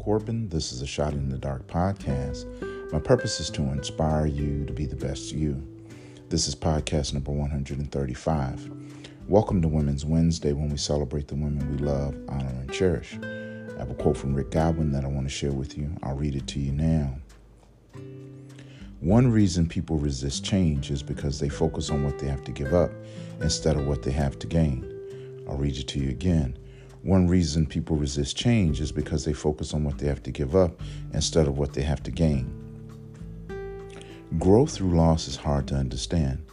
Corbin. This is a Shot in the Dark podcast. My purpose is to inspire you to be the best you. This is podcast number 135. Welcome to Women's Wednesday when we celebrate the women we love, honor, and cherish. I have a quote from Rick Godwin that I want to share with you. I'll read it to you now. One reason people resist change is because they focus on what they have to give up instead of what they have to gain. I'll read it to you again. One reason people resist change is because they focus on what they have to give up instead of what they have to gain. Growth through loss is hard to understand,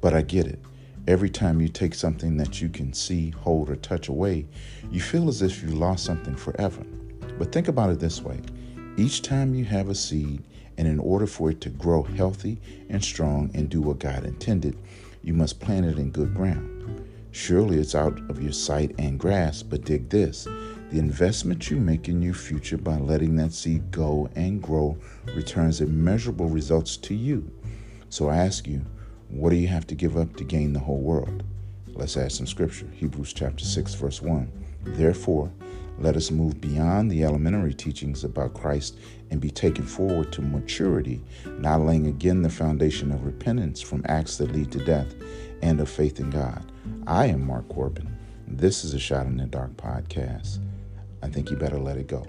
but I get it. Every time you take something that you can see, hold, or touch away, you feel as if you lost something forever. But think about it this way each time you have a seed, and in order for it to grow healthy and strong and do what God intended, you must plant it in good ground. Surely it's out of your sight and grasp, but dig this. The investment you make in your future by letting that seed go and grow returns immeasurable results to you. So I ask you, what do you have to give up to gain the whole world? Let's add some scripture. Hebrews chapter 6, verse 1. Therefore, let us move beyond the elementary teachings about Christ and be taken forward to maturity, not laying again the foundation of repentance from acts that lead to death and of faith in God. I am Mark Corbin. This is a Shot in the Dark podcast. I think you better let it go.